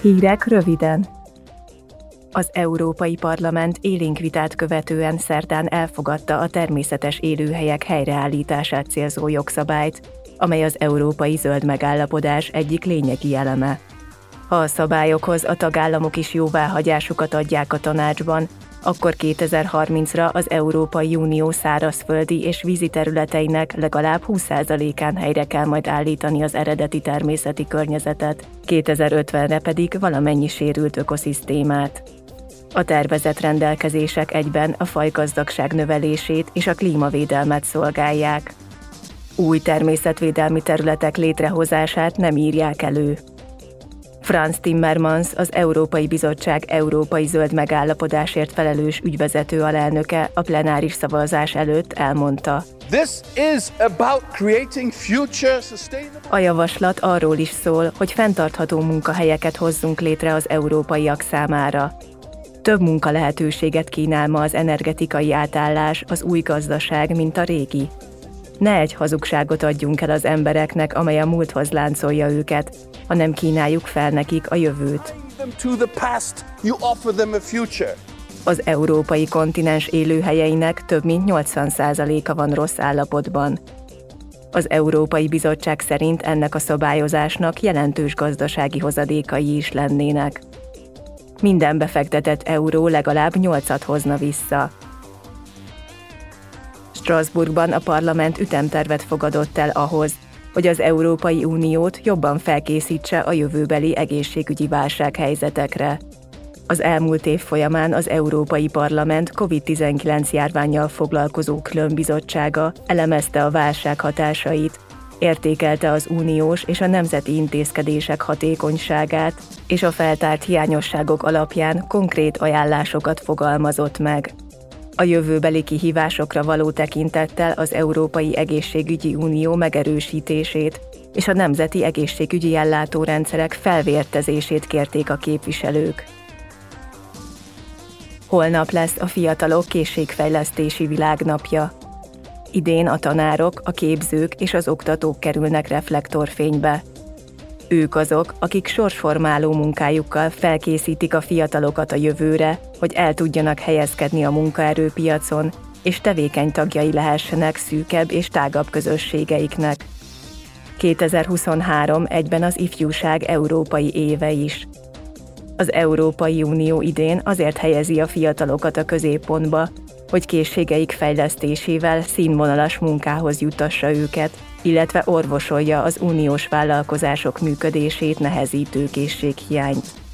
Hírek röviden. Az Európai Parlament élénk vitát követően szerdán elfogadta a természetes élőhelyek helyreállítását célzó jogszabályt, amely az Európai Zöld Megállapodás egyik lényegi eleme. Ha a szabályokhoz a tagállamok is jóváhagyásukat adják a tanácsban, akkor 2030-ra az Európai Unió szárazföldi és vízi területeinek legalább 20%-án helyre kell majd állítani az eredeti természeti környezetet, 2050-re pedig valamennyi sérült ökoszisztémát. A tervezett rendelkezések egyben a fajgazdagság növelését és a klímavédelmet szolgálják. Új természetvédelmi területek létrehozását nem írják elő. Franz Timmermans, az Európai Bizottság Európai Zöld Megállapodásért felelős ügyvezető alelnöke a plenáris szavazás előtt elmondta. This is about creating future sustainable... A javaslat arról is szól, hogy fenntartható munkahelyeket hozzunk létre az európaiak számára. Több munka lehetőséget kínál ma az energetikai átállás, az új gazdaság, mint a régi. Ne egy hazugságot adjunk el az embereknek, amely a múlthoz láncolja őket, hanem kínáljuk fel nekik a jövőt. Az európai kontinens élőhelyeinek több mint 80%-a van rossz állapotban. Az Európai Bizottság szerint ennek a szabályozásnak jelentős gazdasági hozadékai is lennének. Minden befektetett euró legalább 8-at hozna vissza. Strasbourgban a parlament ütemtervet fogadott el ahhoz, hogy az Európai Uniót jobban felkészítse a jövőbeli egészségügyi válsághelyzetekre. Az elmúlt év folyamán az Európai Parlament COVID-19 járványjal foglalkozó különbizottsága elemezte a válság hatásait, értékelte az uniós és a nemzeti intézkedések hatékonyságát, és a feltárt hiányosságok alapján konkrét ajánlásokat fogalmazott meg. A jövőbeli kihívásokra való tekintettel az Európai Egészségügyi Unió megerősítését és a nemzeti egészségügyi ellátórendszerek felvértezését kérték a képviselők. Holnap lesz a Fiatalok Készségfejlesztési Világnapja. Idén a tanárok, a képzők és az oktatók kerülnek reflektorfénybe. Ők azok, akik sorsformáló munkájukkal felkészítik a fiatalokat a jövőre, hogy el tudjanak helyezkedni a munkaerőpiacon, és tevékeny tagjai lehessenek szűkebb és tágabb közösségeiknek. 2023 egyben az ifjúság európai éve is. Az Európai Unió idén azért helyezi a fiatalokat a középpontba, hogy készségeik fejlesztésével színvonalas munkához jutassa őket, illetve orvosolja az uniós vállalkozások működését nehezítő készséghiányt.